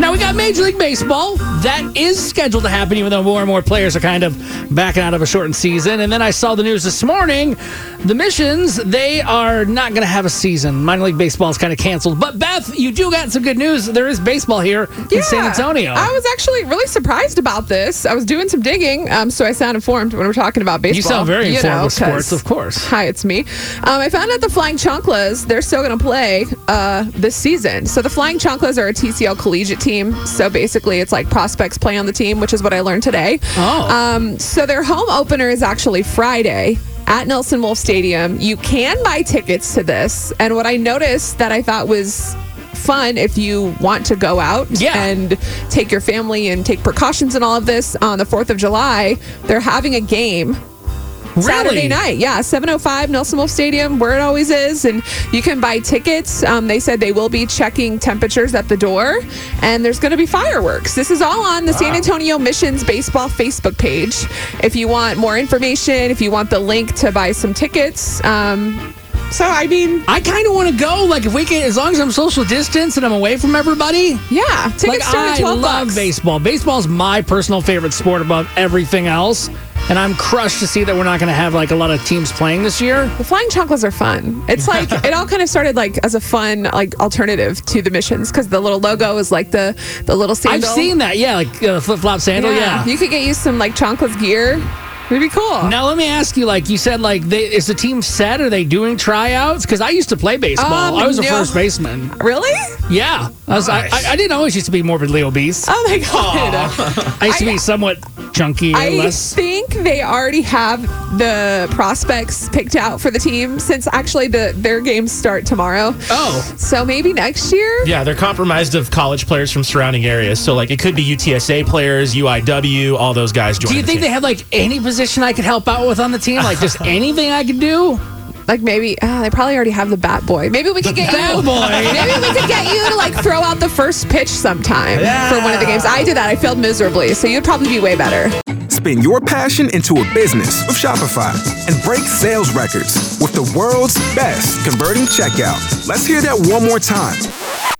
Now we got Major League Baseball. That is scheduled to happen, even though more and more players are kind of backing out of a shortened season. And then I saw the news this morning the Missions, they are not going to have a season. Minor League Baseball is kind of canceled. But Beth, you do got some good news. There is baseball here in San Antonio. I was actually really surprised about this. I was doing some digging, um, so I sound informed when we're talking about baseball. you sound very you informed know, with sports, of course. Hi, it's me. Um, I found out the Flying Chanclas, they're still going to play uh, this season. So the Flying Chanclas are a TCL collegiate team. So basically, it's like prospects play on the team, which is what I learned today. Oh. Um, so their home opener is actually Friday at Nelson Wolff Stadium. You can buy tickets to this. And what I noticed that I thought was fun if you want to go out Yeah. and take your family and take precautions and all of this on the 4th of July, they're having a game Saturday night. Yeah, 705 Nelson Wolff Stadium, where it always is. And you can buy tickets. Um, they said they will be checking temperatures at the door, and there's going to be fireworks. This is all on the San Antonio Missions Baseball Facebook page. If you want more information, if you want the link to buy some tickets. Um, so, I mean, I kind of want to go. Like, if we can, as long as I'm social distance and I'm away from everybody. yeah, tickets Like, start I at 12 love bucks. baseball. Baseball is my personal favorite sport above everything else. And I'm crushed to see that we're not going to have like a lot of teams playing this year. The flying Chanclas are fun. It's like it all kind of started like as a fun like alternative to the missions because the little logo is like the the little sandal. I've seen that. Yeah, like uh, flip flop sandal. Yeah. you could get you some like Chanclas gear. It'd be cool. Now let me ask you, like you said, like they, is the team set? Are they doing tryouts? Because I used to play baseball. Um, I was a first baseman. Really? Yeah, I, was, I, I, I didn't always used to be morbidly obese. Oh my god. I used to be somewhat chunky, I less. think they already have the prospects picked out for the team since actually the their games start tomorrow. Oh, So maybe next year. Yeah, they're compromised of college players from surrounding areas. So, like, it could be UTSA players, UIW, all those guys join. do you think they have like any position I could help out with on the team? Like just anything I could do? Like maybe uh, they probably already have the bat boy. Maybe we could get bat you. boy. Maybe we could get you to like throw out the first pitch sometime for one of the games. I did that. I failed miserably, so you'd probably be way better. Spin your passion into a business with Shopify and break sales records with the world's best converting checkout. Let's hear that one more time.